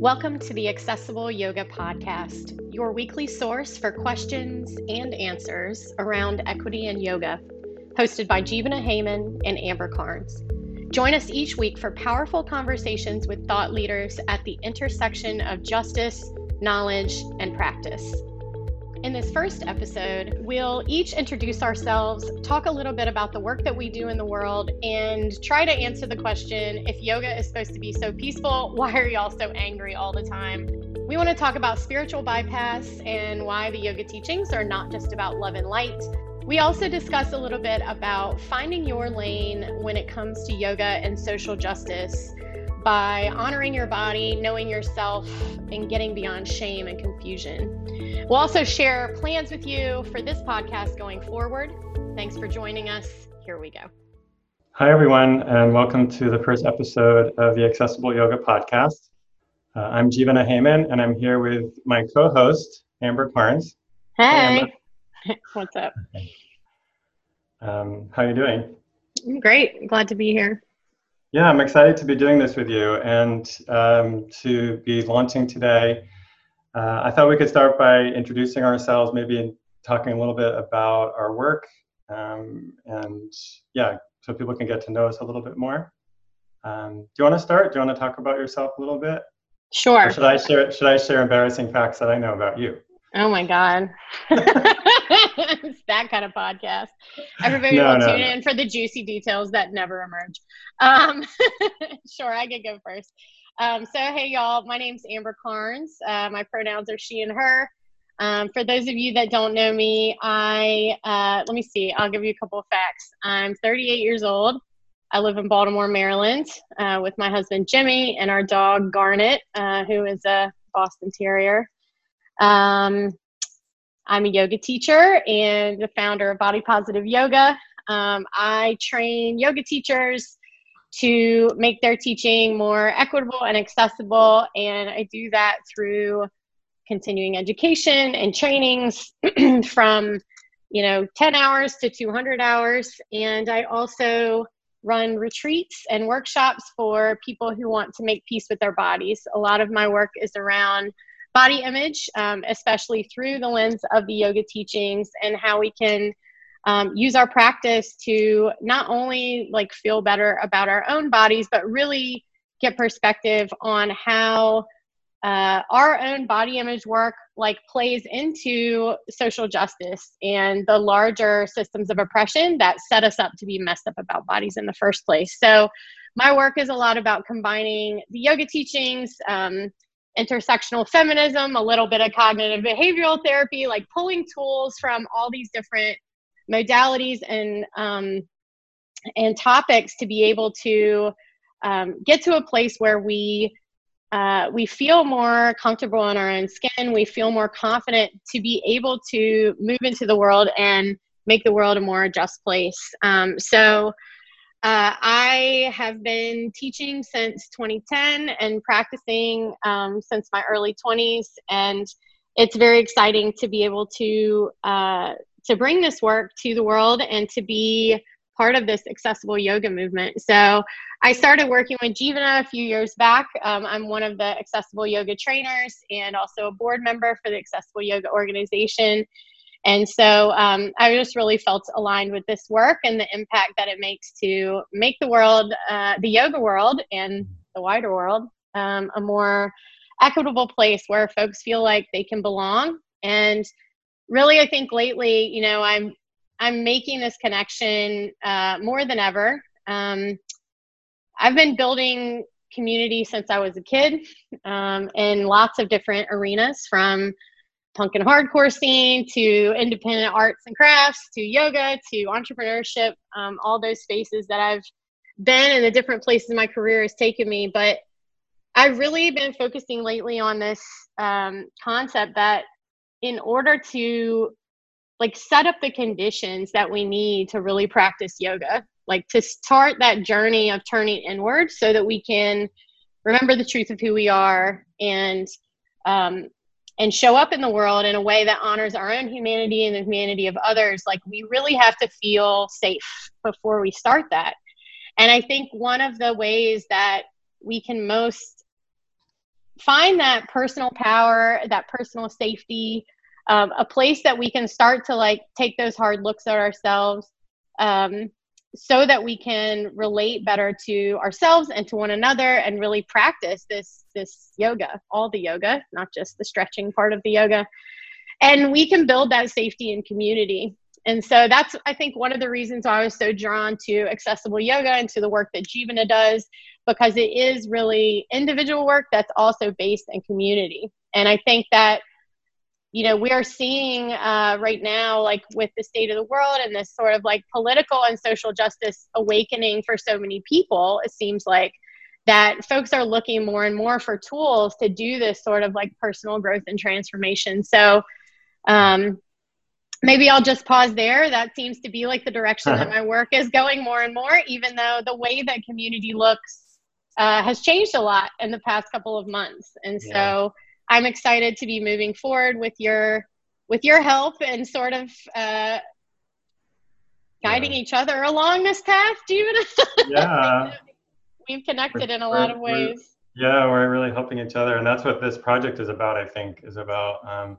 Welcome to the Accessible Yoga Podcast, your weekly source for questions and answers around equity and yoga, hosted by Jivana Heyman and Amber Carnes. Join us each week for powerful conversations with thought leaders at the intersection of justice, knowledge, and practice. In this first episode, we'll each introduce ourselves, talk a little bit about the work that we do in the world, and try to answer the question if yoga is supposed to be so peaceful, why are y'all so angry all the time? We want to talk about spiritual bypass and why the yoga teachings are not just about love and light. We also discuss a little bit about finding your lane when it comes to yoga and social justice by honoring your body, knowing yourself, and getting beyond shame and confusion. We'll also share plans with you for this podcast going forward. Thanks for joining us. Here we go. Hi, everyone, and welcome to the first episode of the Accessible Yoga Podcast. Uh, I'm Jivana Heyman, and I'm here with my co host, Amber Carnes. Hey, hey what's up? Um, how are you doing? I'm great. Glad to be here. Yeah, I'm excited to be doing this with you and um, to be launching today. Uh, I thought we could start by introducing ourselves, maybe talking a little bit about our work, um, and yeah, so people can get to know us a little bit more. Um, do you want to start? Do you want to talk about yourself a little bit? Sure. Or should I share? Should I share embarrassing facts that I know about you? Oh my God. it's that kind of podcast. Everybody no, will no, tune no. in for the juicy details that never emerge. Um, sure, I could go first. Um, so, hey, y'all, my name's Amber Carnes. Uh, my pronouns are she and her. Um, for those of you that don't know me, I, uh, let me see, I'll give you a couple of facts. I'm 38 years old. I live in Baltimore, Maryland, uh, with my husband Jimmy and our dog Garnet, uh, who is a Boston Terrier. Um, I'm a yoga teacher and the founder of Body Positive Yoga. Um, I train yoga teachers to make their teaching more equitable and accessible, and I do that through continuing education and trainings from you know 10 hours to 200 hours. And i also run retreats and workshops for people who want to make peace with their bodies. A lot of my work is around body image, um, especially through the lens of the yoga teachings and how we can um, use our practice to not only like feel better about our own bodies, but really get perspective on how uh, our own body image work like plays into social justice and the larger systems of oppression that set us up to be messed up about bodies in the first place. So my work is a lot about combining the yoga teachings, um, intersectional feminism, a little bit of cognitive behavioral therapy, like pulling tools from all these different modalities and um, and topics to be able to um, get to a place where we uh, we feel more comfortable in our own skin. We feel more confident to be able to move into the world and make the world a more just place. Um, so uh, I have been teaching since 2010 and practicing um, since my early 20s, and it's very exciting to be able to uh, to bring this work to the world and to be part of this accessible yoga movement. So I started working with Jivana a few years back. Um, I'm one of the accessible yoga trainers and also a board member for the accessible yoga organization. And so um, I just really felt aligned with this work and the impact that it makes to make the world, uh, the yoga world, and the wider world um, a more equitable place where folks feel like they can belong. And really, I think lately, you know, I'm I'm making this connection uh, more than ever. Um, I've been building community since I was a kid um, in lots of different arenas, from punk and hardcore scene to independent arts and crafts to yoga to entrepreneurship um, all those spaces that i've been in the different places my career has taken me but i've really been focusing lately on this um, concept that in order to like set up the conditions that we need to really practice yoga like to start that journey of turning inward so that we can remember the truth of who we are and um, and show up in the world in a way that honors our own humanity and the humanity of others, like we really have to feel safe before we start that. And I think one of the ways that we can most find that personal power, that personal safety, um, a place that we can start to like take those hard looks at ourselves um, so that we can relate better to ourselves and to one another and really practice this this yoga all the yoga not just the stretching part of the yoga. And we can build that safety and community and so that's i think one of the reasons i was so drawn to accessible yoga and to the work that jivana does because it is really individual work that's also based in community. And i think that you know we are seeing uh, right now like with the state of the world and this sort of like political and social justice awakening for so many people it seems like that folks are looking more and more for tools to do this sort of like personal growth and transformation. So um, maybe i'll just pause there that seems to be like the direction that my work is going more and more even though the way that community looks uh, has changed a lot in the past couple of months and yeah. so I'm excited to be moving forward with your with your help and sort of uh, guiding yeah. each other along this path, Stephen. yeah. We've connected we're, in a lot of ways. Yeah, we're really helping each other, and that's what this project is about. I think is about um,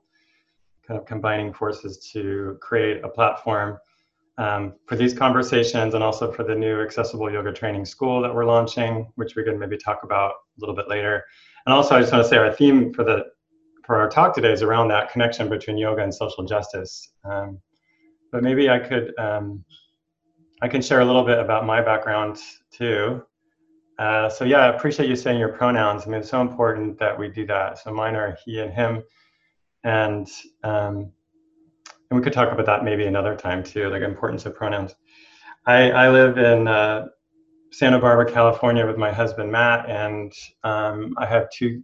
kind of combining forces to create a platform um, for these conversations, and also for the new accessible yoga training school that we're launching, which we can maybe talk about a little bit later. And also, I just want to say our theme for the for our talk today is around that connection between yoga and social justice. Um, but maybe I could um, I can share a little bit about my background too. Uh, so yeah, I appreciate you saying your pronouns. I mean, it's so important that we do that. So mine are he and him, and um, and we could talk about that maybe another time too, like importance of pronouns. I, I live in uh, Santa Barbara, California, with my husband Matt, and um, I have two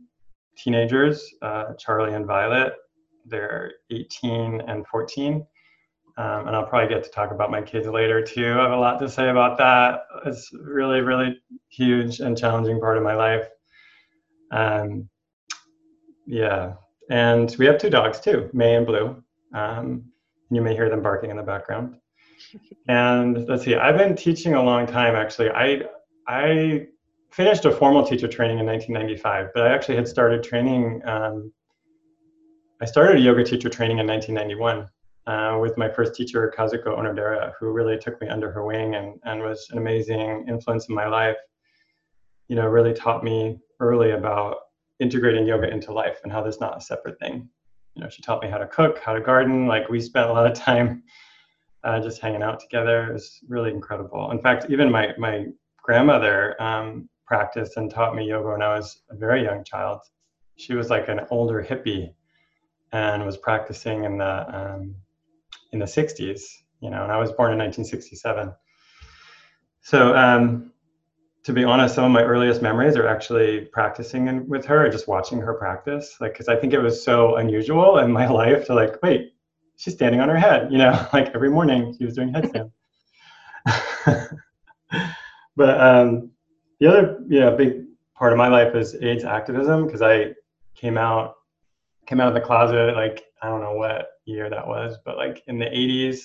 teenagers, uh, Charlie and Violet. They're 18 and 14. Um, and I'll probably get to talk about my kids later too. I have a lot to say about that. It's really, really huge and challenging part of my life. Um, yeah, and we have two dogs too, May and Blue. Um, you may hear them barking in the background and let's see, I've been teaching a long time actually. I I finished a formal teacher training in 1995, but I actually had started training. Um, I started a yoga teacher training in 1991 uh, with my first teacher, Kazuko Onodera, who really took me under her wing and, and was an amazing influence in my life. You know, really taught me early about integrating yoga into life and how there's not a separate thing. You know, she taught me how to cook, how to garden. Like we spent a lot of time uh, just hanging out together. It was really incredible. In fact, even my my grandmother um, practiced and taught me yoga when I was a very young child. She was like an older hippie and was practicing in the um, in the 60s. You know, and I was born in 1967. So, um, to be honest, some of my earliest memories are actually practicing in, with her, just watching her practice. Like, because I think it was so unusual in my life to like, wait, she's standing on her head, you know, like every morning she was doing headstand. but um, the other, yeah, big part of my life is AIDS activism because I came out came out of the closet like I don't know what year that was, but like in the 80s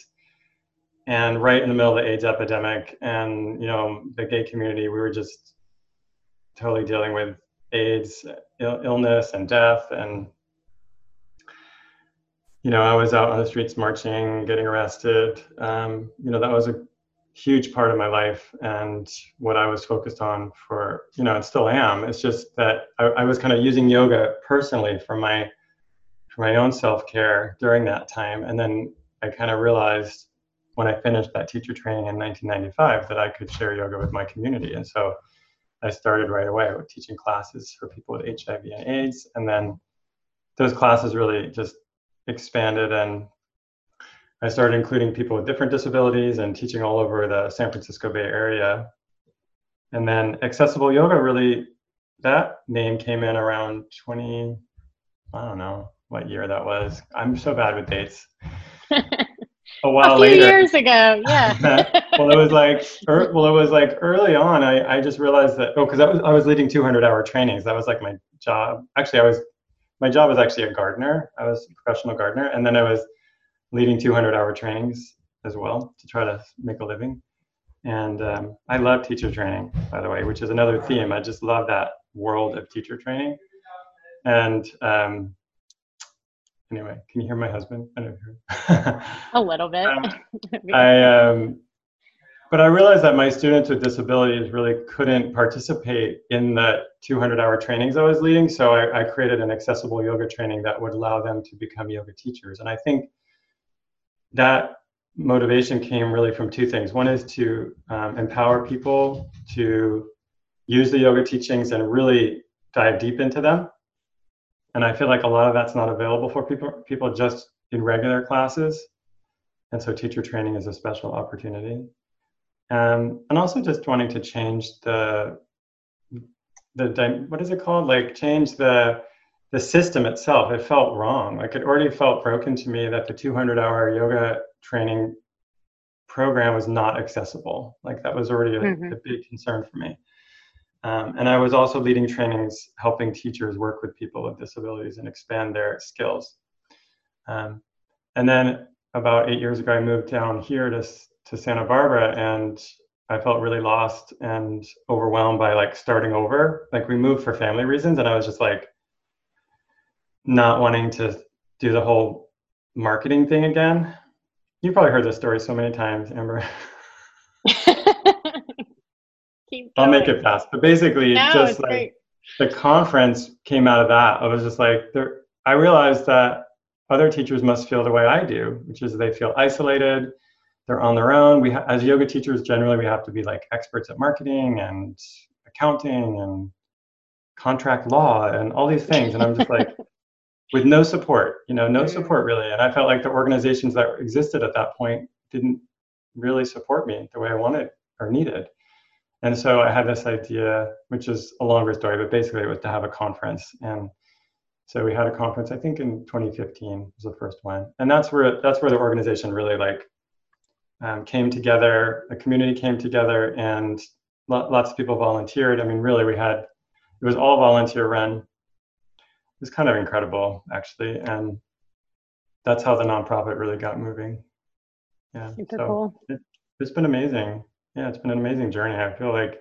and right in the middle of the AIDS epidemic and you know the gay community we were just totally dealing with AIDS Ill- illness and death and you know, I was out on the streets marching, getting arrested. Um, you know, that was a huge part of my life and what I was focused on for, you know, and still am. It's just that I, I was kind of using yoga personally for my for my own self-care during that time. And then I kind of realized when I finished that teacher training in 1995 that I could share yoga with my community. And so I started right away with teaching classes for people with HIV and AIDS. And then those classes really just expanded and I started including people with different disabilities and teaching all over the San Francisco Bay Area. And then accessible yoga really, that name came in around 20, I don't know what year that was. I'm so bad with dates. A while a later. years ago, yeah. well, it was like, er, well, it was like early on. I, I just realized that oh, because I was I was leading 200 hour trainings. That was like my job. Actually, I was my job was actually a gardener. I was a professional gardener, and then I was leading 200 hour trainings as well to try to make a living. And um, I love teacher training, by the way, which is another theme. I just love that world of teacher training. And um, anyway, can you hear my husband? I don't hear. a little bit. Um, I um, but I realized that my students with disabilities really couldn't participate in the 200 hour trainings I was leading. So I, I, created an accessible yoga training that would allow them to become yoga teachers. And I think that motivation came really from two things. One is to um, empower people to use the yoga teachings and really dive deep into them. And I feel like a lot of that's not available for people, people just in regular classes. And so teacher training is a special opportunity. Um, and also just wanting to change the the what is it called? Like change the the system itself. It felt wrong. Like it already felt broken to me that the 200 hour yoga training program was not accessible. Like that was already a, mm-hmm. a big concern for me um, and i was also leading trainings helping teachers work with people with disabilities and expand their skills um, and then about eight years ago i moved down here to to Santa Barbara and I felt really lost and overwhelmed by like starting over. Like we moved for family reasons and I was just like not wanting to do the whole marketing thing again. You've probably heard this story so many times, Amber. I'll make it fast. But basically no, just like great. the conference came out of that. I was just like there I realized that other teachers must feel the way I do, which is they feel isolated they're on their own. We ha- as yoga teachers, generally we have to be like experts at marketing and accounting and contract law and all these things. And I'm just like, with no support, you know, no support really. And I felt like the organizations that existed at that point didn't really support me the way I wanted or needed. And so I had this idea, which is a longer story, but basically it was to have a conference. And so we had a conference, I think in 2015 was the first one. And that's where that's where the organization really like um, came together, the community came together, and lo- lots of people volunteered. I mean, really, we had it was all volunteer run. It was kind of incredible, actually, and that's how the nonprofit really got moving. Yeah, Super so cool. it, it's been amazing. Yeah, it's been an amazing journey. I feel like,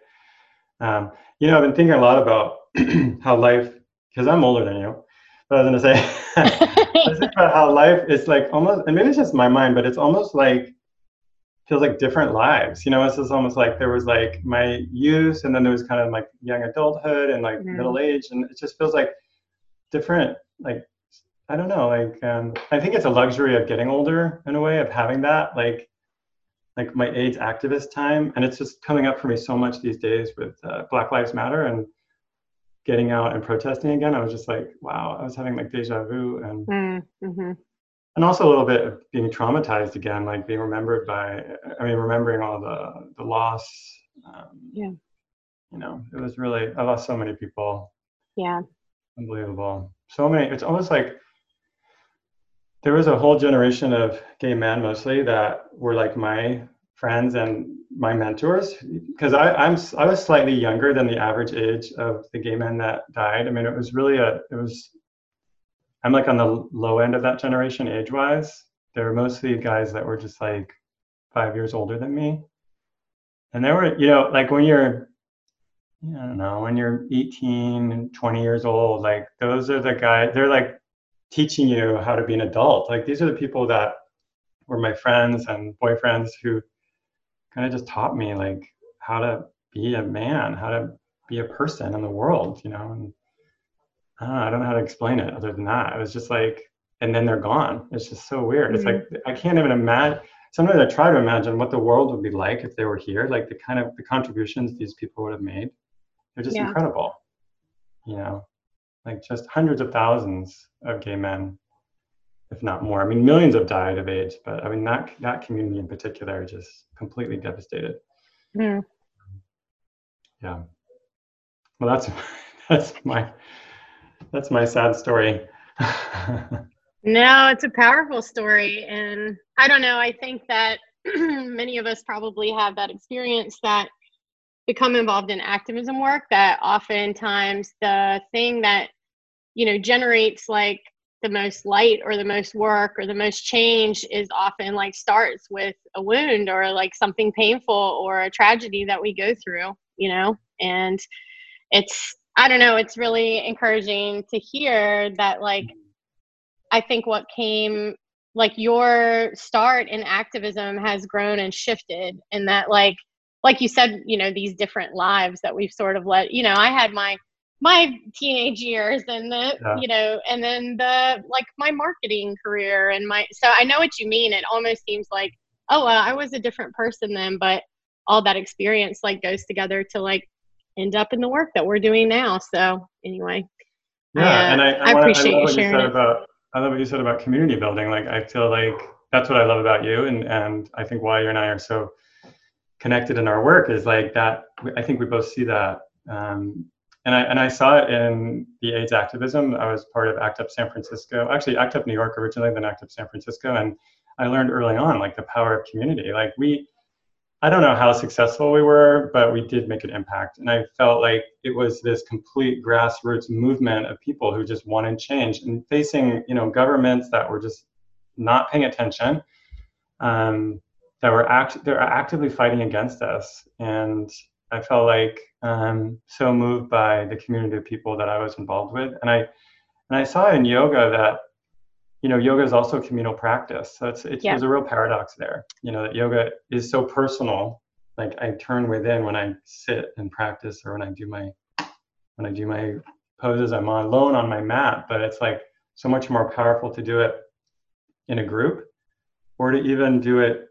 um, you know, I've been thinking a lot about how life, because I'm older than you, but I was gonna say, I think about how life is like almost, and maybe it's just my mind, but it's almost like feels like different lives. You know, it's just almost like there was like my youth, and then there was kind of like young adulthood and like mm-hmm. middle age, and it just feels like different. Like I don't know. Like um, I think it's a luxury of getting older in a way of having that. Like like my AIDS activist time, and it's just coming up for me so much these days with uh, Black Lives Matter and getting out and protesting again. I was just like, wow, I was having like deja vu and. Mm-hmm and also a little bit of being traumatized again, like being remembered by, I mean, remembering all the the loss. Um, yeah. You know, it was really I lost so many people. Yeah. Unbelievable. So many. It's almost like there was a whole generation of gay men mostly that were like my friends and my mentors because I, I'm I was slightly younger than the average age of the gay men that died. I mean, it was really a it was I'm like on the low end of that generation age wise. They were mostly guys that were just like five years older than me. And they were, you know, like when you're, I don't know, when you're 18 and 20 years old, like those are the guys, they're like teaching you how to be an adult. Like these are the people that were my friends and boyfriends who kind of just taught me like how to be a man, how to be a person in the world, you know, and I don't know, I don't know how to explain it other than that. It was just like, and then they're gone. It's just so weird. Mm-hmm. It's like I can't even imagine. Sometimes I try to imagine what the world would be like if they were here. Like the kind of the contributions these people would have made. They're just yeah. incredible. You know, like just hundreds of thousands of gay men, if not more. I mean, millions have died of AIDS, but I mean that that community in particular just completely devastated. Mm. Yeah. Well, that's that's my that's my sad story. no, it's a powerful story. And I don't know, I think that many of us probably have that experience that become involved in activism work that oftentimes the thing that you know generates like the most light or the most work or the most change is often like starts with a wound or like something painful or a tragedy that we go through you know? And it's I don't know, it's really encouraging to hear that like I think what came like your start in activism has grown and shifted and that like like you said, you know, these different lives that we've sort of let, you know, I had my my teenage years and the yeah. you know and then the like my marketing career and my so i know what you mean. It almost seems like oh well i was a different person then but all that experience like goes together to like end up in the work that we're doing now. So anyway. Yeah uh, and i, I, I wanna, appreciate I you sharing you said about i love what you said about community building. Like i feel like that's what i love about you and and i think why you and i are so connected in our work is like that i think we both see that um, and I, and I saw it in the AIDS activism. I was part of ACT UP San Francisco, actually ACT UP New York originally, then ACT UP San Francisco. And I learned early on like the power of community. Like we, I don't know how successful we were, but we did make an impact. And I felt like it was this complete grassroots movement of people who just wanted change and facing, you know, governments that were just not paying attention, um, that were act, they're actively fighting against us. And I felt like um, so moved by the community of people that I was involved with, and I and I saw in yoga that you know yoga is also a communal practice. So it's, it's yeah. there's a real paradox there. You know that yoga is so personal. Like I turn within when I sit and practice, or when I do my when I do my poses. I'm alone on my mat, but it's like so much more powerful to do it in a group, or to even do it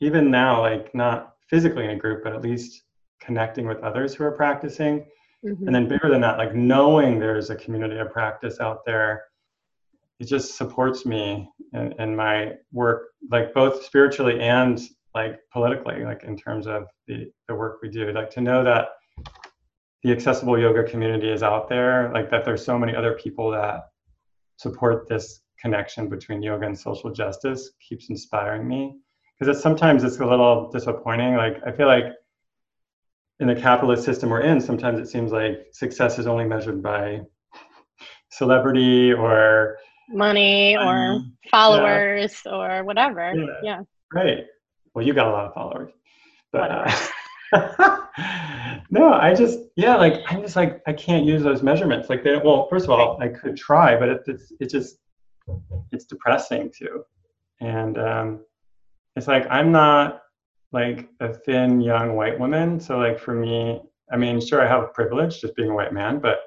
even now, like not physically in a group, but at least connecting with others who are practicing. Mm-hmm. And then bigger than that, like knowing there's a community of practice out there, it just supports me in, in my work, like both spiritually and like politically, like in terms of the, the work we do. Like to know that the accessible yoga community is out there, like that there's so many other people that support this connection between yoga and social justice keeps inspiring me. Because it's sometimes it's a little disappointing. Like I feel like in the capitalist system we're in, sometimes it seems like success is only measured by celebrity or money um, or followers yeah. or whatever. Yeah. yeah. Right. Well, you got a lot of followers, but uh, no, I just yeah, like I'm just like I can't use those measurements. Like they well, first of all, I could try, but it, it's it's just it's depressing too, and um, it's like I'm not like a thin young white woman. So like for me, I mean, sure, I have privilege just being a white man, but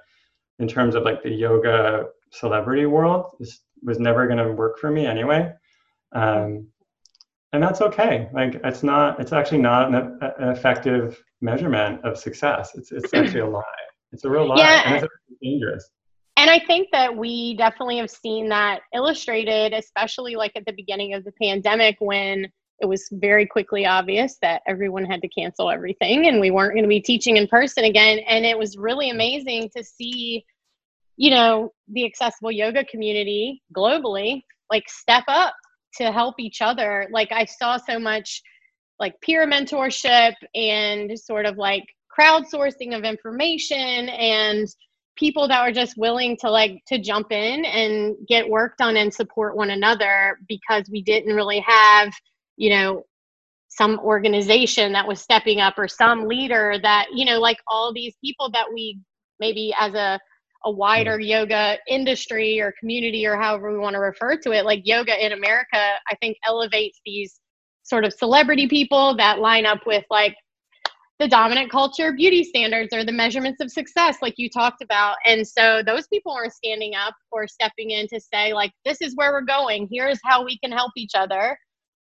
in terms of like the yoga celebrity world, this was never going to work for me anyway. Um, and that's okay. Like it's not, it's actually not an, an effective measurement of success. It's, it's actually a lie. It's a real lie. Yeah. And it's dangerous. And I think that we definitely have seen that illustrated, especially like at the beginning of the pandemic when it was very quickly obvious that everyone had to cancel everything and we weren't going to be teaching in person again. And it was really amazing to see, you know, the accessible yoga community globally like step up to help each other. Like I saw so much like peer mentorship and sort of like crowdsourcing of information and people that were just willing to like to jump in and get work done and support one another because we didn't really have you know some organization that was stepping up or some leader that you know like all these people that we maybe as a a wider mm. yoga industry or community or however we want to refer to it like yoga in america i think elevates these sort of celebrity people that line up with like the dominant culture beauty standards or the measurements of success like you talked about. And so those people are standing up or stepping in to say like this is where we're going. Here's how we can help each other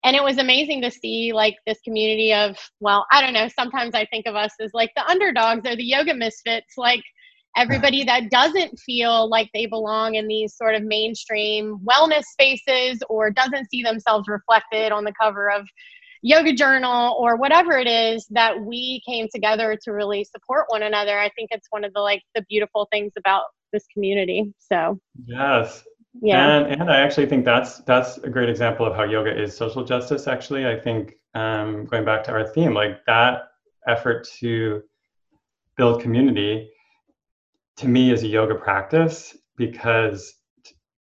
and it was amazing to see like this community of well i don't know sometimes i think of us as like the underdogs or the yoga misfits like everybody that doesn't feel like they belong in these sort of mainstream wellness spaces or doesn't see themselves reflected on the cover of yoga journal or whatever it is that we came together to really support one another. I think it's one of the like the beautiful things about this community so. Yes yeah. And, and i actually think that's that's a great example of how yoga is social justice actually. I think um, going back to our theme like that effort to build community to me is a yoga practice because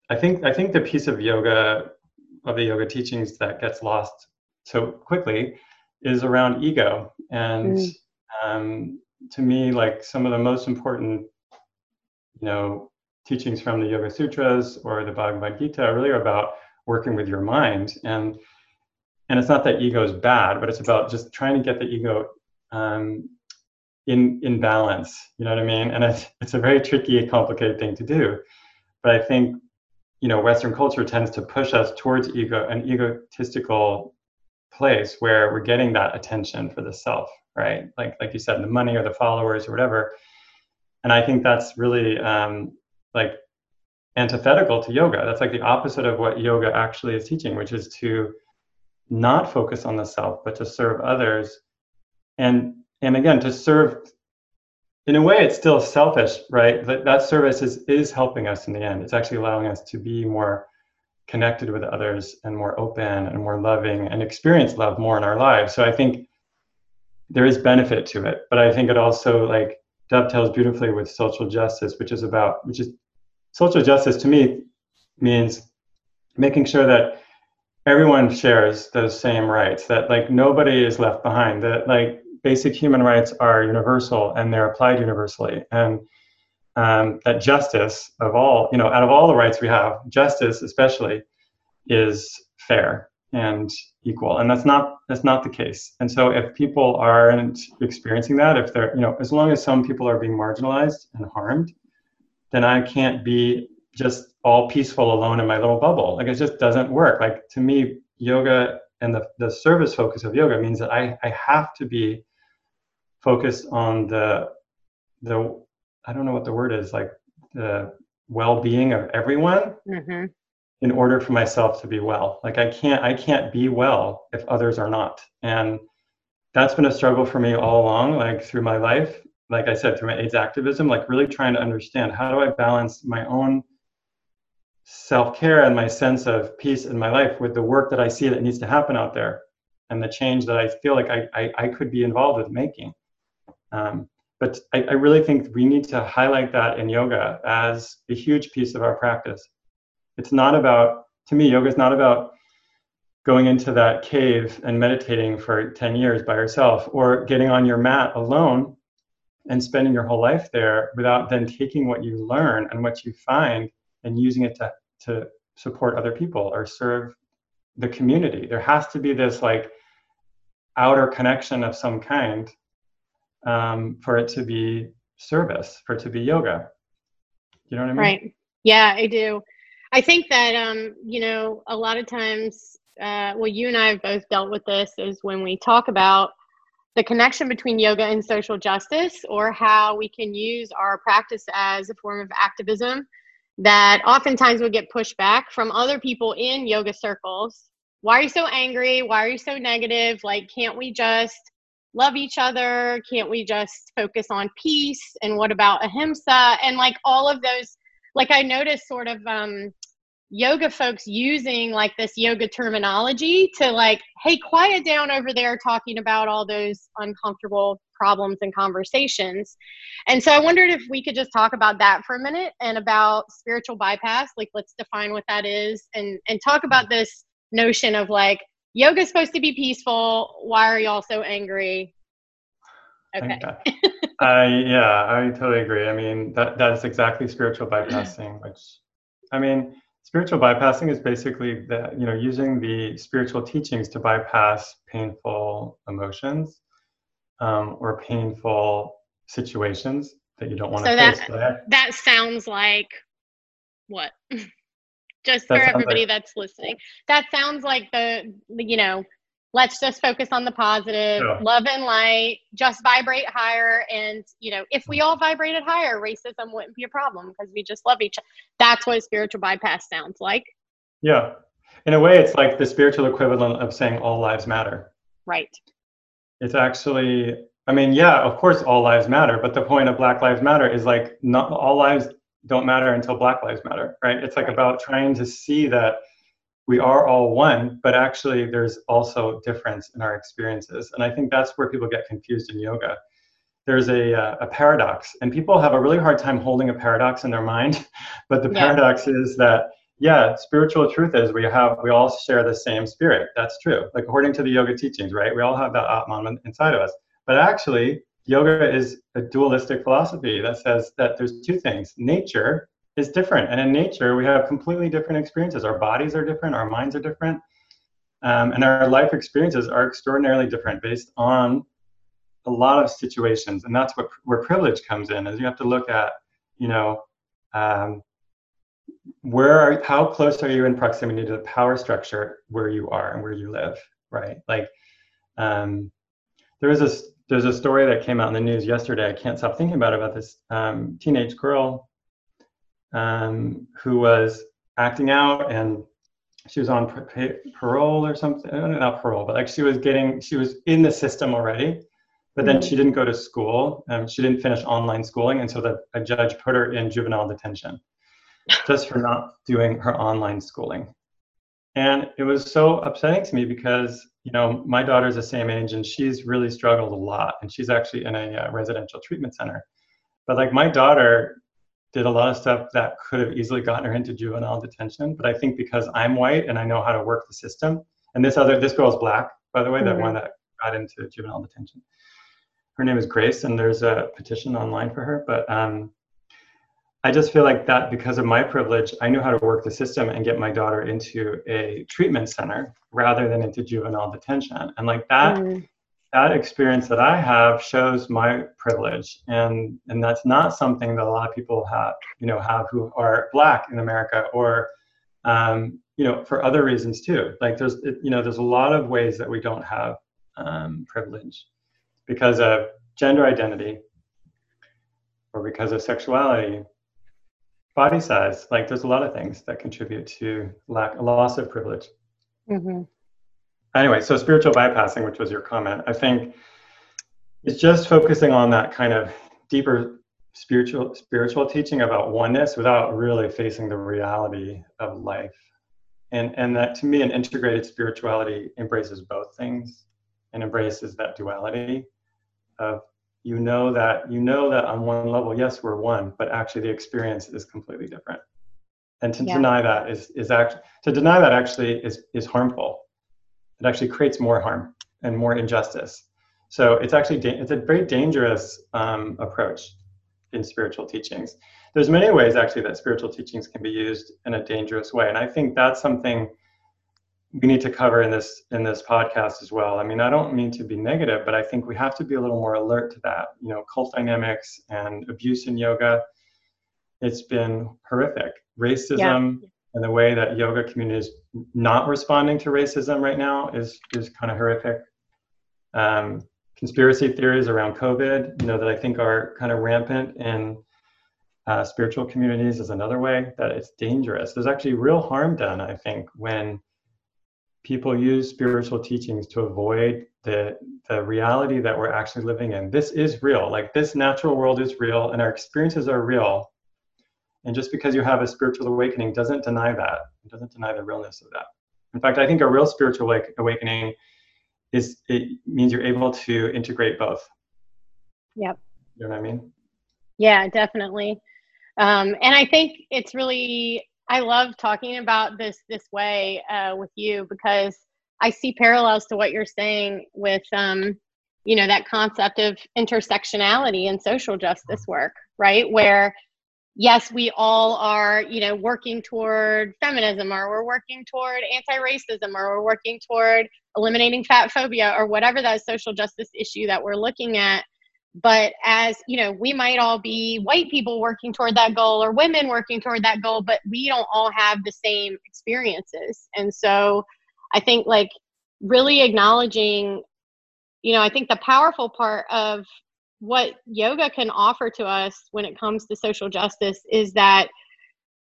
i think i think the piece of yoga of the yoga teachings that gets lost so quickly is around ego. And mm. um, to me like some of the most important you know, teachings from the Yoga Sutras or the Bhagavad Gita are really are about working with your mind. And and it's not that ego is bad, but it's about just trying to get the ego um, in in balance. You know what I mean? And it's it's a very tricky, complicated thing to do. But I think you know Western culture tends to push us towards ego an egotistical place where we're getting that attention for the self, right? Like like you said, the money or the followers or whatever. And I think that's really um, like antithetical to yoga. That's like the opposite of what yoga actually is teaching, which is to not focus on the self, but to serve others. And and again, to serve in a way it's still selfish, right? That that service is is helping us in the end. It's actually allowing us to be more connected with others and more open and more loving and experience love more in our lives. So I think there is benefit to it, but I think it also like dovetails beautifully with social justice, which is about which is social justice to me means making sure that everyone shares those same rights that like nobody is left behind that like basic human rights are universal and they're applied universally. And um, that justice of all you know out of all the rights we have justice especially is fair and equal. And that's not that's not the case. And so if people aren't experiencing that if they're you know as long as some people are being marginalized and harmed then I can't be just all peaceful alone in my little bubble. Like it just doesn't work. Like to me, yoga and the, the service focus of yoga means that I, I have to be focused on the the I don't know what the word is, like the well-being of everyone mm-hmm. in order for myself to be well. Like I can't I can't be well if others are not. And that's been a struggle for me all along, like through my life like I said, through my AIDS activism, like really trying to understand how do I balance my own self care and my sense of peace in my life with the work that I see that needs to happen out there and the change that I feel like I, I, I could be involved with making. Um, but I, I really think we need to highlight that in yoga as a huge piece of our practice. It's not about, to me, yoga is not about going into that cave and meditating for 10 years by yourself or getting on your mat alone and spending your whole life there without then taking what you learn and what you find and using it to, to support other people or serve the community. There has to be this like outer connection of some kind um, for it to be service, for it to be yoga. You know what I mean? Right. Yeah, I do. I think that um, you know, a lot of times, uh, well, you and I have both dealt with this is when we talk about the connection between yoga and social justice or how we can use our practice as a form of activism that oftentimes would get pushed back from other people in yoga circles. Why are you so angry? Why are you so negative? Like can't we just love each other? Can't we just focus on peace? And what about ahimsa? And like all of those like i noticed sort of um yoga folks using like this yoga terminology to like hey quiet down over there talking about all those uncomfortable problems and conversations. And so i wondered if we could just talk about that for a minute and about spiritual bypass like let's define what that is and and talk about this notion of like yoga's supposed to be peaceful. Why are y'all so angry? Okay. I, yeah i totally agree. I mean that that is exactly spiritual bypassing which i mean spiritual bypassing is basically that you know using the spiritual teachings to bypass painful emotions um, or painful situations that you don't want so to that, face. That sounds like what? Just that for everybody like, that's listening. That sounds like the you know let's just focus on the positive yeah. love and light just vibrate higher. And you know if we all vibrated higher racism wouldn't be a problem because we just love each other that's what spiritual bypass sounds like. Yeah. In a way it's like the spiritual equivalent of saying all lives matter. Right. It's actually i mean yeah of course all lives matter but the point of black lives matter is like not all lives don't matter until black lives matter right? It's like right. about trying to see that we are all one, but actually there's also difference in our experiences. And I think that's where people get confused in yoga. There's a, uh, a paradox, and people have a really hard time holding a paradox in their mind. But the yeah. paradox is that, yeah, spiritual truth is we have, we all share the same spirit. That's true. Like according to the yoga teachings, right? We all have that Atman inside of us. But actually, yoga is a dualistic philosophy that says that there's two things. Nature is different, and in nature we have completely different experiences. Our bodies are different, our minds are different, um, and our life experiences are extraordinarily different based on a lot of situations. And that's what where privilege comes in. Is you have to look at, you know, um, where are, how close are you in proximity to the power structure where you are and where you live, right? Like, um, there was a there's a story that came out in the news yesterday. I can't stop thinking about it, about this um, teenage girl um, who was acting out and she was on parole or something. Not parole, but like she was getting she was in the system already, but then mm-hmm. she didn't go to school. Um, she didn't finish online schooling, and so the a judge put her in juvenile detention just for not doing her online schooling. And it was so upsetting to me because, you know, my daughter's the same age and she's really struggled a lot. And she's actually in a uh, residential treatment center. But like my daughter did a lot of stuff that could have easily gotten her into juvenile detention. But I think because I'm white and I know how to work the system, and this other, this girl's black, by the way, mm-hmm. that one that got into juvenile detention. Her name is Grace, and there's a petition online for her. But um, I just feel like that because of my privilege, I knew how to work the system and get my daughter into a treatment center rather than into juvenile detention. And like that, mm. That experience that I have shows my privilege. And and that's not something that a lot of people have, you know, have who are black in America or um, you know, for other reasons too. Like there's you know, there's a lot of ways that we don't have um, privilege because of gender identity or because of sexuality body size like there's a lot of things that contribute to lack a loss of privilege mm-hmm. Anyway so spiritual bypassing which was your comment i think it's just focusing on that kind of deeper spiritual spiritual teaching about oneness without really facing the reality of life. And and that to me an integrated spirituality embraces both things and embraces that duality of you know that you know that on one level yes we're one but actually the experience is completely different. And to yeah. deny that is is actually to deny that actually is is harmful it actually creates more harm and more injustice so it's actually da- it's a very dangerous um, approach in spiritual teachings there's many ways actually that spiritual teachings can be used in a dangerous way and i think that's something we need to cover in this in this podcast as well. I mean, I don't mean to be negative, but I think we have to be a little more alert to that. You know, cult dynamics and abuse in yoga. It's been horrific. Racism yeah. And the way that yoga community is not responding to racism right now is is kind of horrific. Um, conspiracy theories around COVID, you know, that I think are kind of rampant in uh, spiritual communities is another way that it's dangerous. There's actually real harm done, I think, when people use spiritual teachings to avoid the the reality that we're actually living in. This is real. Like this natural world is real and our experiences are real. And just because you have a spiritual awakening doesn't deny that. It doesn't deny the realness of that. In fact, I think a real spiritual awakening is it means you're able to integrate both. Yep. You know what I mean? Yeah, definitely. Um, and I think it's really I love talking about this this way uh, with you because I see parallels to what you're saying with um, you know that concept of intersectionality and social justice work, right? Where yes, we all are you know working toward feminism, or we're working toward anti-racism, or we're working toward eliminating fat phobia, or whatever that social justice issue that we're looking at. But as you know we might all be white people working toward that goal or women working toward that goal but we don't all have the same experiences. And so i think like really acknowledging you know i think the powerful part of what yoga can offer to us when it comes to social justice is that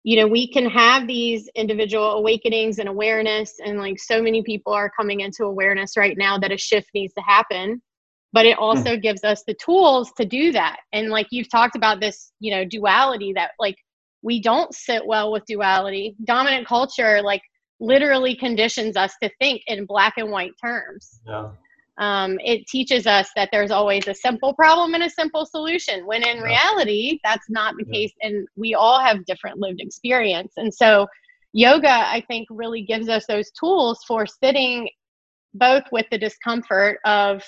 you know we can have these individual awakenings and awareness and like so many people are coming into awareness right now that a shift needs to happen but it hmm. also mm. gives us the tools to do that and like you've talked about this you know duality that like we don't sit well with duality dominant culture like literally conditions us to think in black and white terms yeah um, it teaches us that there's always a simple problem and a simple solution when in reality that's not the case and we all have different lived experience and so yoga i think really gives us those tools for sitting both with the discomfort of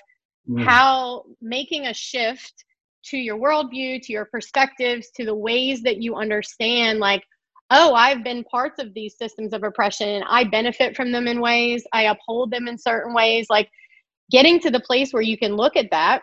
mm. how making a shift to your worldview, to your perspectives, to the ways that you understand, like, oh, I've been parts of these systems of oppression. and I benefit from them in ways, I uphold them in certain ways. Like, getting to the place where you can look at that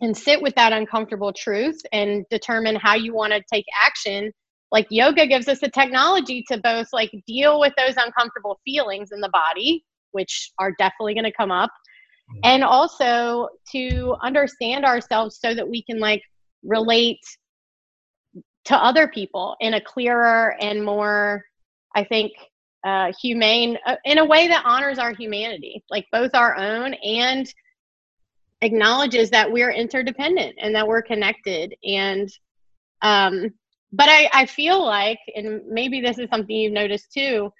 and sit with that uncomfortable truth and determine how you want to take action like yoga gives us the technology to both like deal with those uncomfortable feelings in the body which are definitely going to come up mm-hmm. and also to understand ourselves so that we can like relate to other people in a clearer and more i think uh, humane uh, in a way that honors our humanity like both our own and acknowledges that we're interdependent and that we're connected. And um but I, I feel like and maybe this is something you've noticed too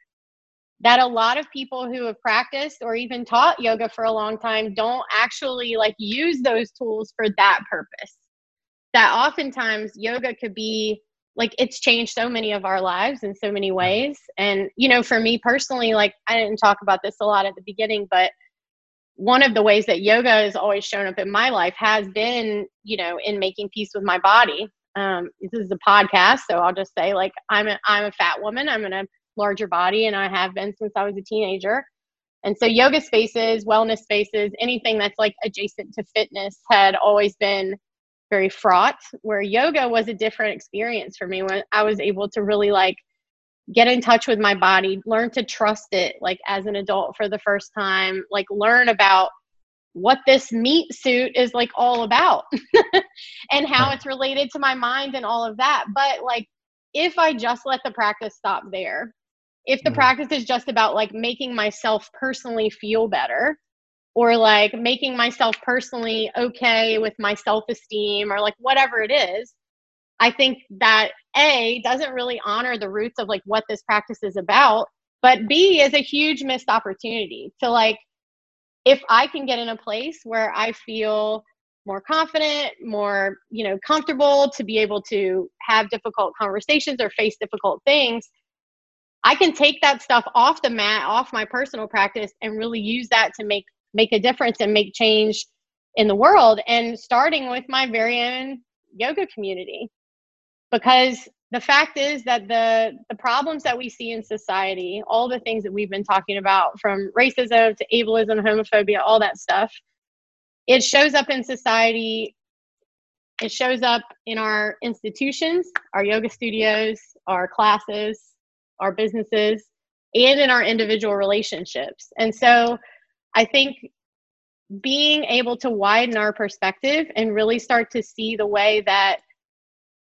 that a lot of people who have practiced or even taught yoga for a long time don't actually like use those tools for that purpose. That oftentimes yoga could be like it's changed so many of our lives in so many ways and you know for me personally like i didn't talk about this a lot at the beginning but one of the ways that yoga has always shown up in my life has been, you know, in making peace with my body. Um, this is a podcast, so I'll just say, like, I'm a, I'm a fat woman. I'm in a larger body, and I have been since I was a teenager. And so, yoga spaces, wellness spaces, anything that's like adjacent to fitness had always been very fraught. Where yoga was a different experience for me when I was able to really like get in touch with my body, learn to trust it like as an adult for the first time, like learn about what this meat suit is like all about and how it's related to my mind and all of that. But like if I just let the practice stop there, if the mm. practice is just about like making myself personally feel better or like making myself personally okay with my self esteem or like whatever it is, I think that A doesn't really honor the roots of like what this practice is about, but B is a huge missed opportunity to like if I can get in a place where I feel more confident, more, you know, comfortable to be able to have difficult conversations or face difficult things, I can take that stuff off the mat, off my personal practice and really use that to make make a difference and make change in the world and starting with my very own yoga community. Because the fact is that the the problems that we see in society all the things that we've been talking about from racism to ableism homophobia all that stuff it shows up in society it shows up in our institutions our yoga studios our classes our businesses and in our individual relationships. And so i think being able to widen our perspective and really start to see the way that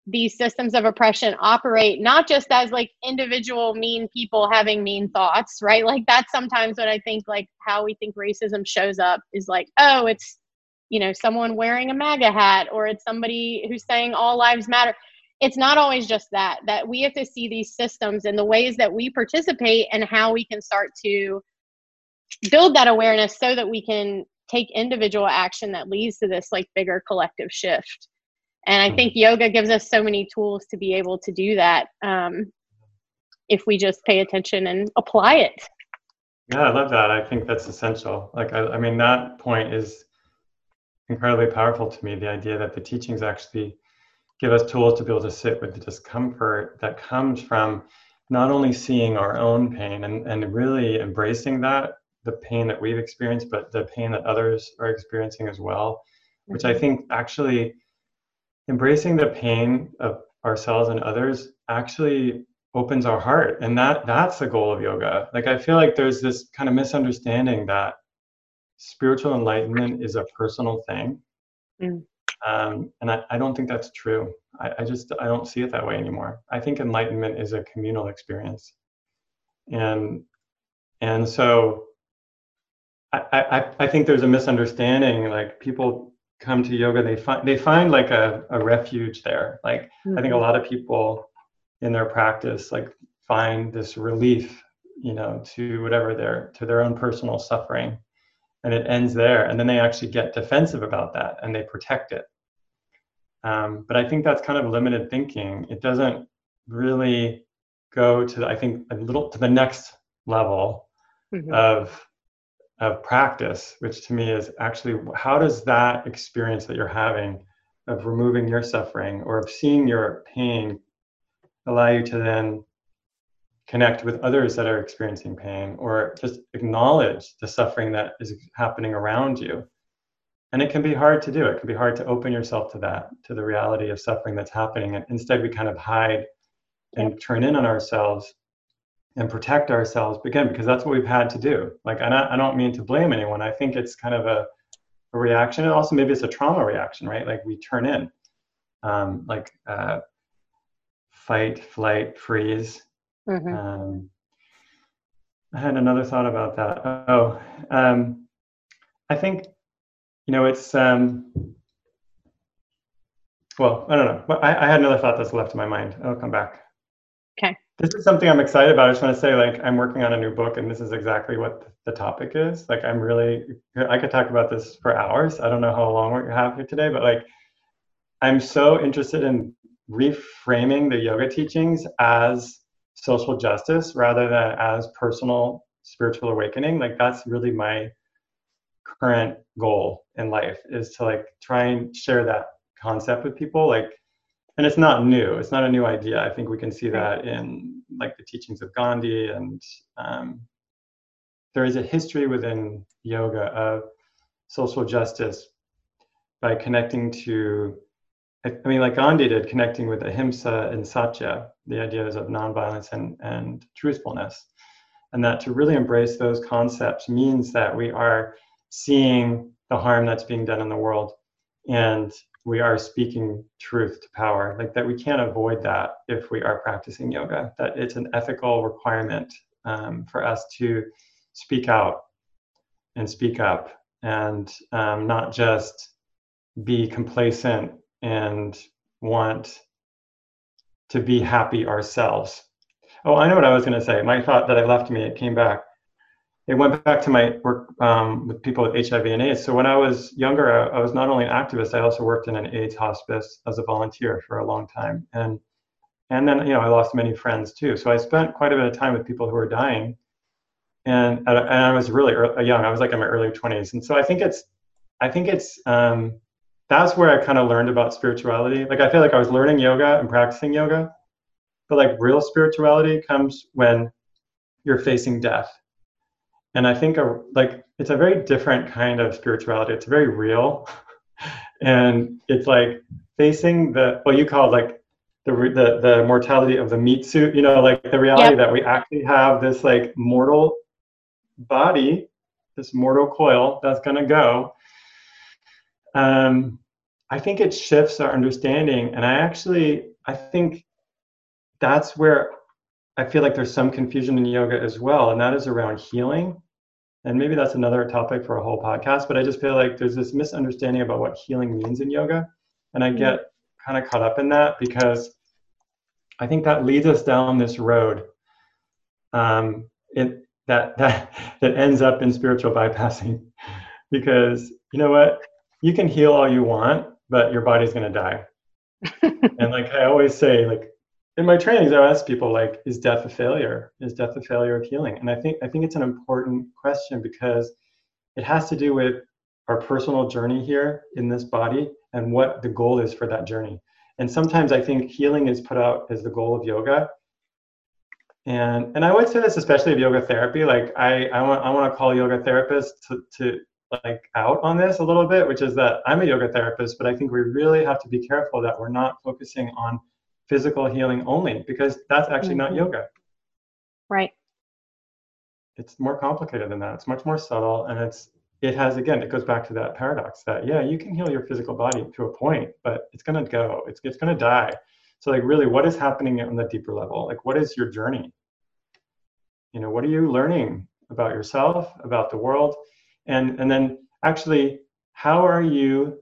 these systems of oppression operate not just as like individual mean people having mean thoughts right? Like that's sometimes what i think like how we think racism shows up is like oh it's you know someone wearing a maga hat or it's somebody who's saying all lives matter. It's not always just that that we have to see these systems and the ways that we participate and how we can start to build that awareness so that we can take individual action that leads to this like bigger collective shift and I think yoga gives us so many tools to be able to do that um, if we just pay attention and apply it. Yeah, I love that. I think that's essential. Like, I, I mean, that point is incredibly powerful to me. The idea that the teachings actually give us tools to be able to sit with the discomfort that comes from not only seeing our own pain and, and really embracing that, the pain that we've experienced, but the pain that others are experiencing as well, which I mm-hmm. think actually embracing the pain of ourselves and others actually opens our heart and that that's the goal of yoga. Like i feel like there's this kind of misunderstanding that spiritual enlightenment is a personal thing. Mm. um, and I, I don't think that's true. I, I just i don't see it that way anymore. I think enlightenment is a communal experience. And and so I, I, I think there's a misunderstanding like people come to yoga, they find they find like a, a refuge there. Like mm-hmm. I think a mm-hmm. lot of people in their practice like find this relief, you know, to whatever their to their own personal suffering. And it ends there. And then they actually get defensive about that and they protect it. Um, but I think that's kind of limited thinking. It doesn't really go to I think a little to the next level mm-hmm. of of practice, which to me is actually how does that experience that you're having of removing your suffering or of seeing your pain allow you to then connect with others that are experiencing pain or just acknowledge the suffering that is happening around you. And it can be hard to do. It can be hard to open yourself to that, to the reality of suffering that's happening. And instead, we kind of hide and turn in on ourselves and protect ourselves again because that's what we've had to do. Like and I don't, I don't mean to blame anyone. I think it's kind of a, a reaction and also maybe it's a trauma reaction right? Like we turn in. Um, like uh, fight flight freeze. Mm-hmm. um, i had another thought about that. Oh um, i think you know it's um, well i don't know. But I, I had another thought that's left in my mind. I'll come back this is something I'm excited about. I just want to say, like, I'm working on a new book, and this is exactly what the topic is. Like, I'm really, I could talk about this for hours. I don't know how long we have here today, but like, I'm so interested in reframing the yoga teachings as social justice rather than as personal spiritual awakening. Like, that's really my current goal in life is to like try and share that concept with people. Like, and it's not new. It's not a new idea. I think we can see that in like the teachings of gandhi and um, there is a history within yoga of social justice by connecting to i mean like gandhi did connecting with ahimsa and satya the ideas of nonviolence and, and truthfulness. And that to really embrace those concepts means that we are seeing the harm that's being done in the world and we are speaking truth to power like that we can't avoid that if we are practicing yoga that it's an ethical requirement um, for us to speak out and speak up and um, not just be complacent and want to be happy ourselves. Oh i know what i was going to say. My thought that i left me it came back it went back to my work um, with people with HIV and AIDS. So when I was younger, I, I, was not only an activist, I also worked in an AIDS hospice as a volunteer for a long time. And and then you know I lost many friends too. So I spent quite a bit of time with people who were dying, and and I was really early, young. I was like in my early 20s, and so I think it's I think it's um, that's where I kind of learned about spirituality. Like I feel like I was learning yoga and practicing yoga, but like real spirituality comes when you're facing death and I think a, like it's a very different kind of spirituality. It's very real, and it's like facing the what you call like the the the mortality of the meat suit. You know, like the reality yep. that we actually have this like mortal body, this mortal coil that's gonna go. Um, I think it shifts our understanding, and I actually I think that's where I feel like there's some confusion in yoga as well, and that is around healing and maybe that's another topic for a whole podcast but i just feel like there's this misunderstanding about what healing means in yoga. And i get kind of caught up in that because i think that leads us down this road um, it, that that that ends up in spiritual bypassing. Because you know what? You can heal all you want but your body's going to die. And like i always say like in my trainings, I ask people like, is death a failure? Is death a failure of healing? And I think I think it's an important question because it has to do with our personal journey here in this body and what the goal is for that journey. And sometimes I think healing is put out as the goal of yoga. And and I would say this especially of yoga therapy. Like I I want I want to call yoga therapists to, to like out on this a little bit, which is that I'm a yoga therapist, but I think we really have to be careful that we're not focusing on physical healing only because that's actually mm-hmm. not yoga. Right. It's more complicated than that. It's much more subtle and it's it has again it goes back to that paradox that yeah, you can heal your physical body to a point, but it's going to go. It's it's going to die. So like really what is happening on the deeper level? Like what is your journey? You know, what are you learning about yourself, about the world? And and then actually how are you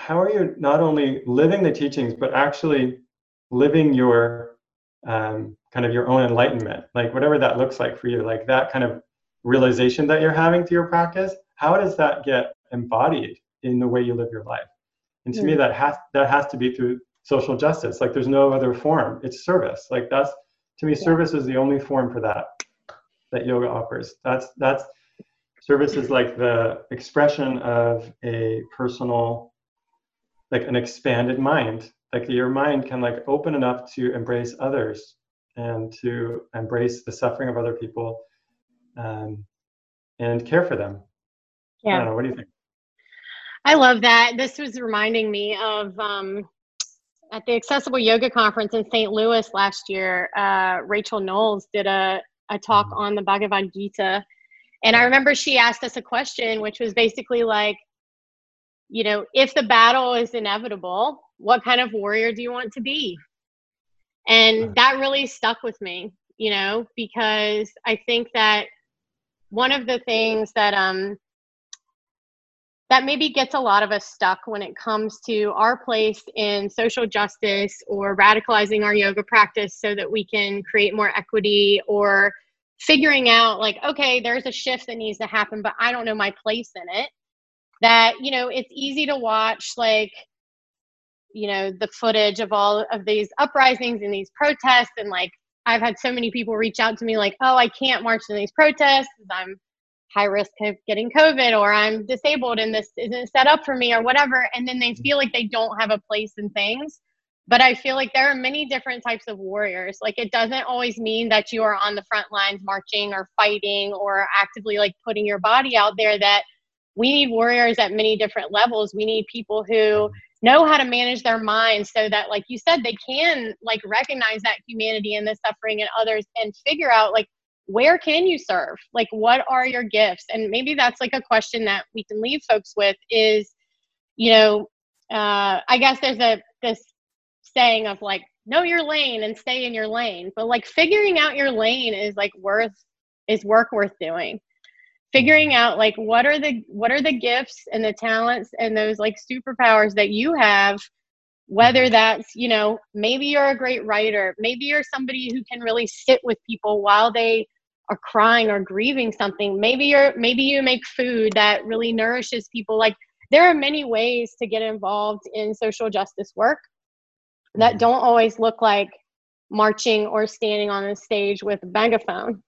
how are you not only living the teachings but actually living your um, kind of your own enlightenment? Like whatever that looks like for you like that kind of realization that you're having through your practice how does that get embodied in the way you live your life? And to mm-hmm. me that has that has to be through social justice. Like there's no other form. It's service. Like that's to me yeah. service is the only form for that that yoga offers. That's that's service is like the expression of a personal, like an expanded mind. Like your mind can like open enough to embrace others and to embrace the suffering of other people um, and care for them. Yeah. I don't know. What do you think? I love that. This was reminding me of um, at the Accessible Yoga Conference in St. Louis last year. Uh, Rachel Knowles did a, a talk mm-hmm. on the Bhagavad Gita. And I remember she asked us a question, which was basically like, you know, if the battle is inevitable, what kind of warrior do you want to be? And that really stuck with me, you know, because I think that one of the things that um that maybe gets a lot of us stuck when it comes to our place in social justice or radicalizing our yoga practice so that we can create more equity or figuring out like okay there's a shift that needs to happen but i don't know my place in it that you know it's easy to watch like you know the footage of all of these uprisings and these protests and like i've had so many people reach out to me like oh i can't march in these protests i'm high risk of getting covid or i'm disabled and this isn't set up for me or whatever and then they feel like they don't have a place in things. But i feel like there are many different types of warriors. Like it doesn't always mean that you are on the front lines marching or fighting or actively like putting your body out there that we need warriors at many different levels. We need people who know how to manage their minds so that like you said they can like recognize that humanity and the suffering in others and figure out like where can you serve? Like what are your gifts? And maybe that's like a question that we can leave folks with is you know uh i guess there's a this saying of like know your lane and stay in your lane but like figuring out your lane is like worth is work worth doing figuring out like what are the what are the gifts and the talents and those like superpowers that you have whether mm-hmm. that's you know maybe you're a great writer maybe you're somebody who can really sit with people while they are crying or grieving something maybe you're maybe you make food that really nourishes people like there are many ways to get involved in social justice work that mm-hmm. don't always look like marching or standing on a stage with a megaphone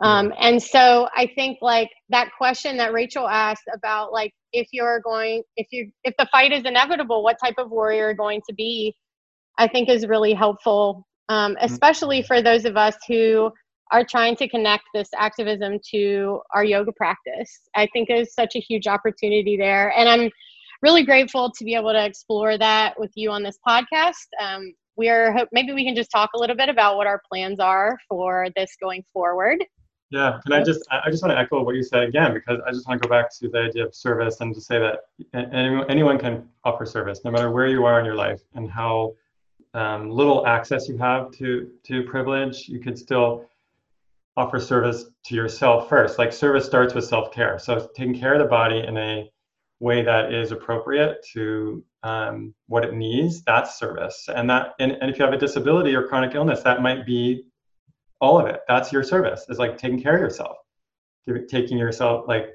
um, and so I think like that question that Rachel asked about like if you're going if you if the fight is inevitable, what type of warrior you're going to be, I think is really helpful, um, mm-hmm. especially for those of us who are trying to connect this activism to our yoga practice. I think is such a huge opportunity there, and I'm really grateful to be able to explore that with you on this podcast. Um, we are maybe we can just talk a little bit about what our plans are for this going forward. Yeah, can I just I just want to echo what you said again because I just want to go back to the idea of service and to say that anyone can offer service no matter where you are in your life and how um, little access you have to to privilege, you can still offer service to yourself first. Like service starts with self care, so taking care of the body in a way that is appropriate to um, what it needs. That's service, and that and, and if you have a disability or chronic illness, that might be all of it. That's your service. Is like taking care of yourself, taking yourself like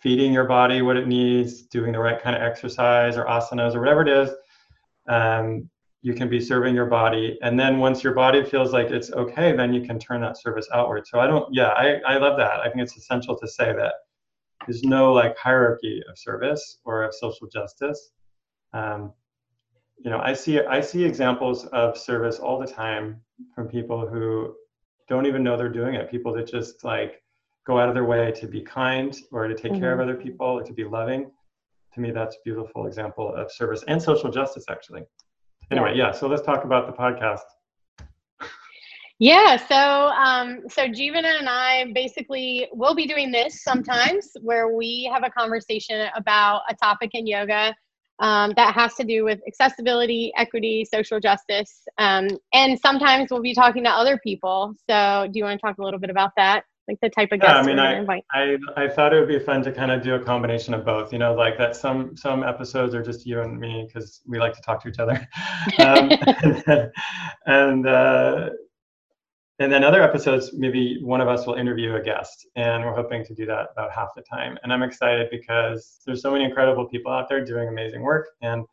feeding your body what it needs, doing the right kind of exercise or asanas or whatever it is. Um, you can be serving your body, and then once your body feels like it's okay, then you can turn that service outward. So I don't. Yeah, I I love that. I think it's essential to say that there's no like hierarchy of service or of social justice. Um, you know, I see I see examples of service all the time from people who don't even know they're doing it. People that just like go out of their way to be kind or to take mm-hmm. care of mm-hmm. other people or to be loving. To me, that's a beautiful example of service and social justice, actually. Anyway, yeah. yeah so let's talk about the podcast. Yeah, so um, so Jivana and I basically will be doing this sometimes, where we have a conversation about a topic in yoga um, that has to do with accessibility, equity, social justice. Um, and sometimes we'll be talking to other people. So, do you want to talk a little bit about that? Like the type of guests yeah, I mean, I, invite? I, I thought it would be fun to kind of do a combination of both. You know, like that some some episodes are just you and me because we like to talk to each other. Um, and, and uh, and then other episodes, maybe one of us will interview a guest, and we're hoping to do that about half the time. And I'm excited because there's so many incredible people out there doing amazing work, and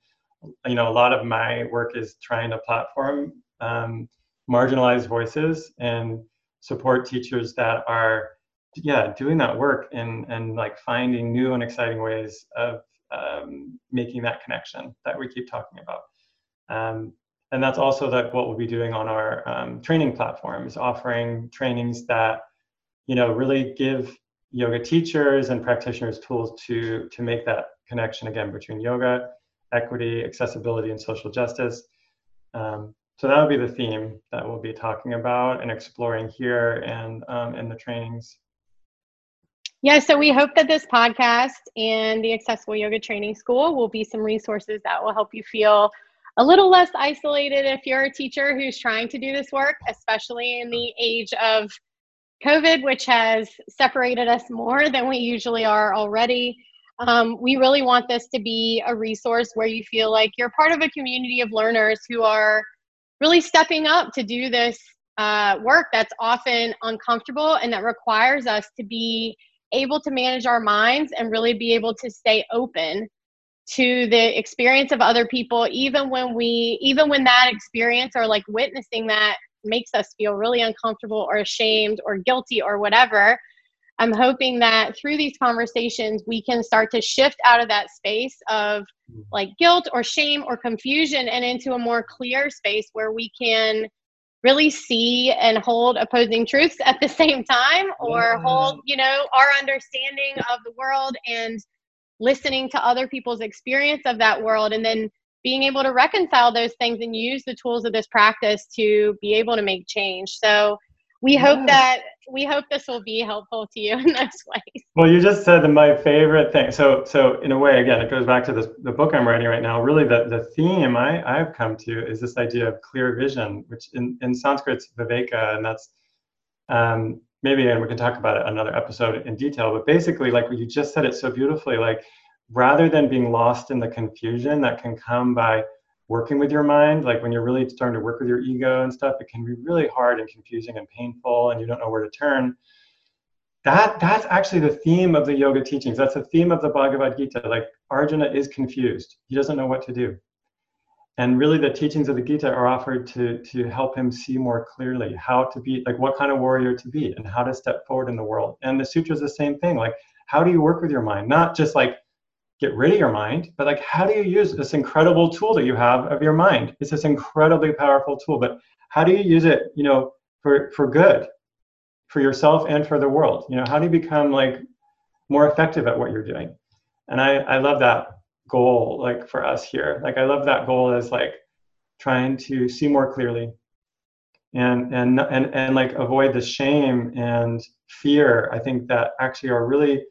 you know, a lot of my work is trying to platform um, marginalized voices and support teachers that are yeah doing that work and and like finding new and exciting ways of um, making that connection that we keep talking about um, and that's also that what we'll be doing on our um, training platform is offering trainings that you know really give yoga teachers and practitioners tools to to make that connection again between yoga equity accessibility and social justice. Um, so that would be the theme that we'll be talking about and exploring here and um, in the trainings. Yeah, so we hope that this podcast and the Accessible Yoga Training School will be some resources that will help you feel a little less isolated if you're a teacher who's trying to do this work, especially in the age of COVID, which has separated us more than we usually are already. Um, we really want this to be a resource where you feel like you're part of a community of learners who are really stepping up to do this uh, work that's often uncomfortable and that requires us to be able to manage our minds and really be able to stay open to the experience of other people even when we even when that experience or like witnessing that makes us feel really uncomfortable or ashamed or guilty or whatever i'm hoping that through these conversations we can start to shift out of that space of mm-hmm. like guilt or shame or confusion and into a more clear space where we can really see and hold opposing truths at the same time or hold you know our understanding of the world and listening to other people's experience of that world and then being able to reconcile those things and use the tools of this practice to be able to make change. So we hope that we hope this will be helpful to you in those ways well you just said my favorite thing. So so in a way again it goes back to this the book i'm writing right now really the, the theme I, i've come to is this idea of clear vision which in, in sanskrit's viveka and that's um, maybe and we can talk about it another episode in detail but basically like you just said it so beautifully like rather than being lost in the confusion that can come by working with your mind like when you're really starting to work with your ego and stuff it can be really hard and confusing and painful and you don't know where to turn. That that's actually the theme of the yoga teachings. That's the theme of the bhagavad gita. Like arjuna is confused. He doesn't know what to do and really the teachings of the gita are offered to to help him see more clearly how to be like what kind of warrior to be and how to step forward in the world and the sutra is the same thing like how do you work with your mind not just like get rid of your mind, but like how do you use this incredible tool that you have of your mind? It's this incredibly powerful tool, but how do you use it, you know, for for good, for yourself and for the world? You know, how do you become like more effective at what you're doing? And I I love that goal like for us here. Like I love that goal as like trying to see more clearly and and and and like avoid the shame and fear i think that actually are really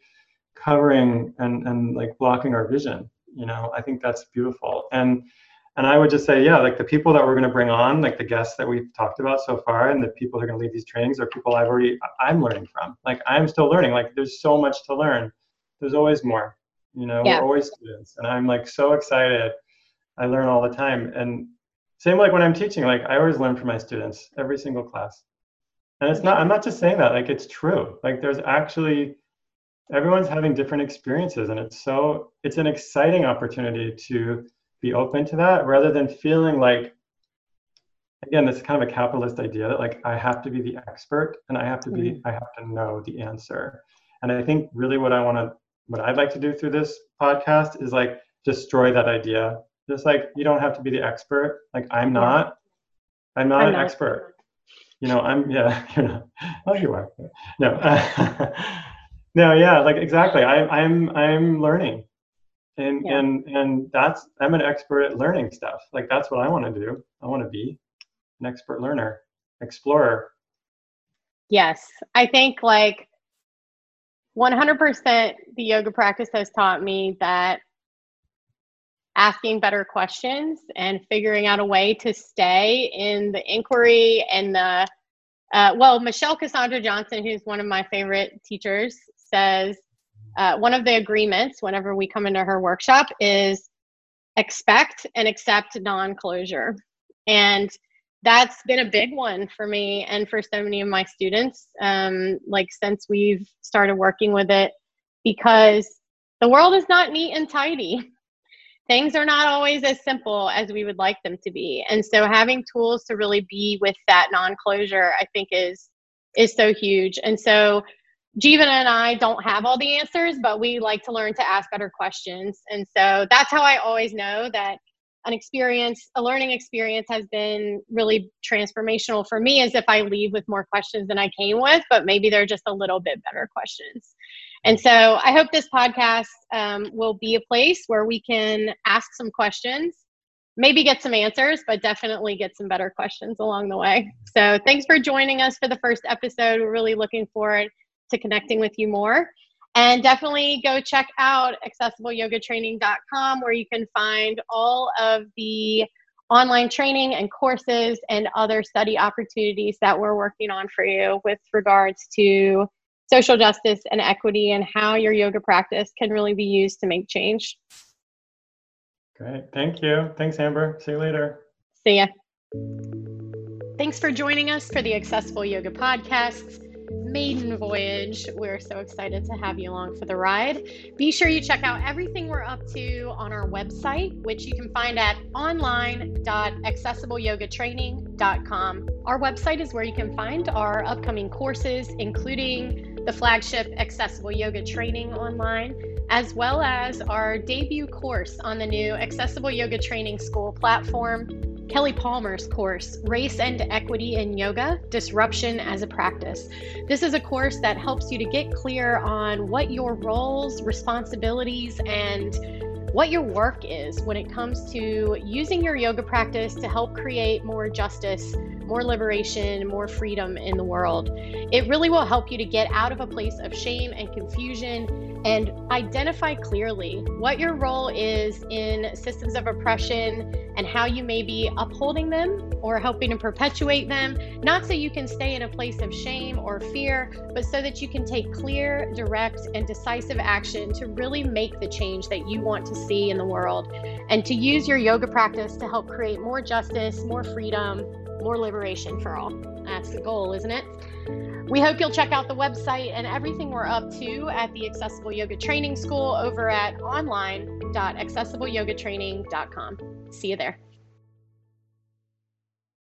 covering and, and like blocking our vision you know? I think that's beautiful. And and i would just say yeah like the people that we're going to bring on like the guests that we've talked about so far and the people who are going to lead these trainings are people i've already i'm learning from. Like i'm still learning. Like there's so much to learn. There's always more you know yeah. we're always students and i'm like so excited i learn all the time and same like when i'm teaching like i always learn from my students every single class and it's not i'm not just saying that like it's true like there's actually everyone's having different experiences and it's so it's an exciting opportunity to be open to that rather than feeling like again this is kind of a capitalist idea that like i have to be the expert and i have to be mm-hmm. i have to know the answer and i think really what i want to what i'd like to do through this podcast is like destroy that idea. Just like you don't have to be the expert. Like i'm not. I'm not I'm an not. expert. you know i'm yeah you're not oh you are. No. No yeah like exactly. I, i'm i'm learning. And yeah. and and that's i'm an expert at learning stuff. Like that's what i want to do. I want to be an expert learner explorer. Yes. I think like 100% the yoga practice has taught me that asking better questions and figuring out a way to stay in the inquiry and the uh, well michelle cassandra johnson who's one of my favorite teachers says uh, one of the agreements whenever we come into her workshop is expect and accept non closure. And that's been a big one for me and for so many of my students, um, like since we've started working with it, because the world is not neat and tidy. Things are not always as simple as we would like them to be. And so having tools to really be with that non closure, I think is is so huge. And so Jeevan and I don't have all the answers, but we like to learn to ask better questions. And so that's how I always know that an experience, a learning experience has been really transformational for me as if I leave with more questions than I came with, but maybe they're just a little bit better questions. And so I hope this podcast um, will be a place where we can ask some questions, maybe get some answers, but definitely get some better questions along the way. So thanks for joining us for the first episode. We're really looking forward to connecting with you more. And definitely go check out accessibleyogatraining.com where you can find all of the online training and courses and other study opportunities that we're working on for you with regards to social justice and equity and how your yoga practice can really be used to make change. Great. Thank you. Thanks, Amber. See you later. See ya. Thanks for joining us for the Accessible Yoga Podcasts maiden voyage. We're so excited to have you along for the ride. Be sure you check out everything we're up to on our website, which you can find at online.accessibleyogatraining.com. Our website is where you can find our upcoming courses, including the flagship Accessible Yoga Training online, as well as our debut course on the new Accessible Yoga Training School platform Kelly Palmer's course, Race and Equity in Yoga Disruption as a Practice. This is a course that helps you to get clear on what your roles, responsibilities, and what your work is when it comes to using your yoga practice to help create more justice, more liberation, more freedom in the world. It really will help you to get out of a place of shame and confusion and identify clearly what your role is in systems of oppression and how you may be upholding them or helping to perpetuate them, not so you can stay in a place of shame or fear, but so that you can take clear, direct, and decisive action to really make the change that you want to see in the world and to use your yoga practice to help create more justice, more freedom, more liberation for all. That's the goal, isn't it? We hope you'll check out the website and everything we're up to at the Accessible Yoga Training School over at online.accessibleyogatraining.com. See you there.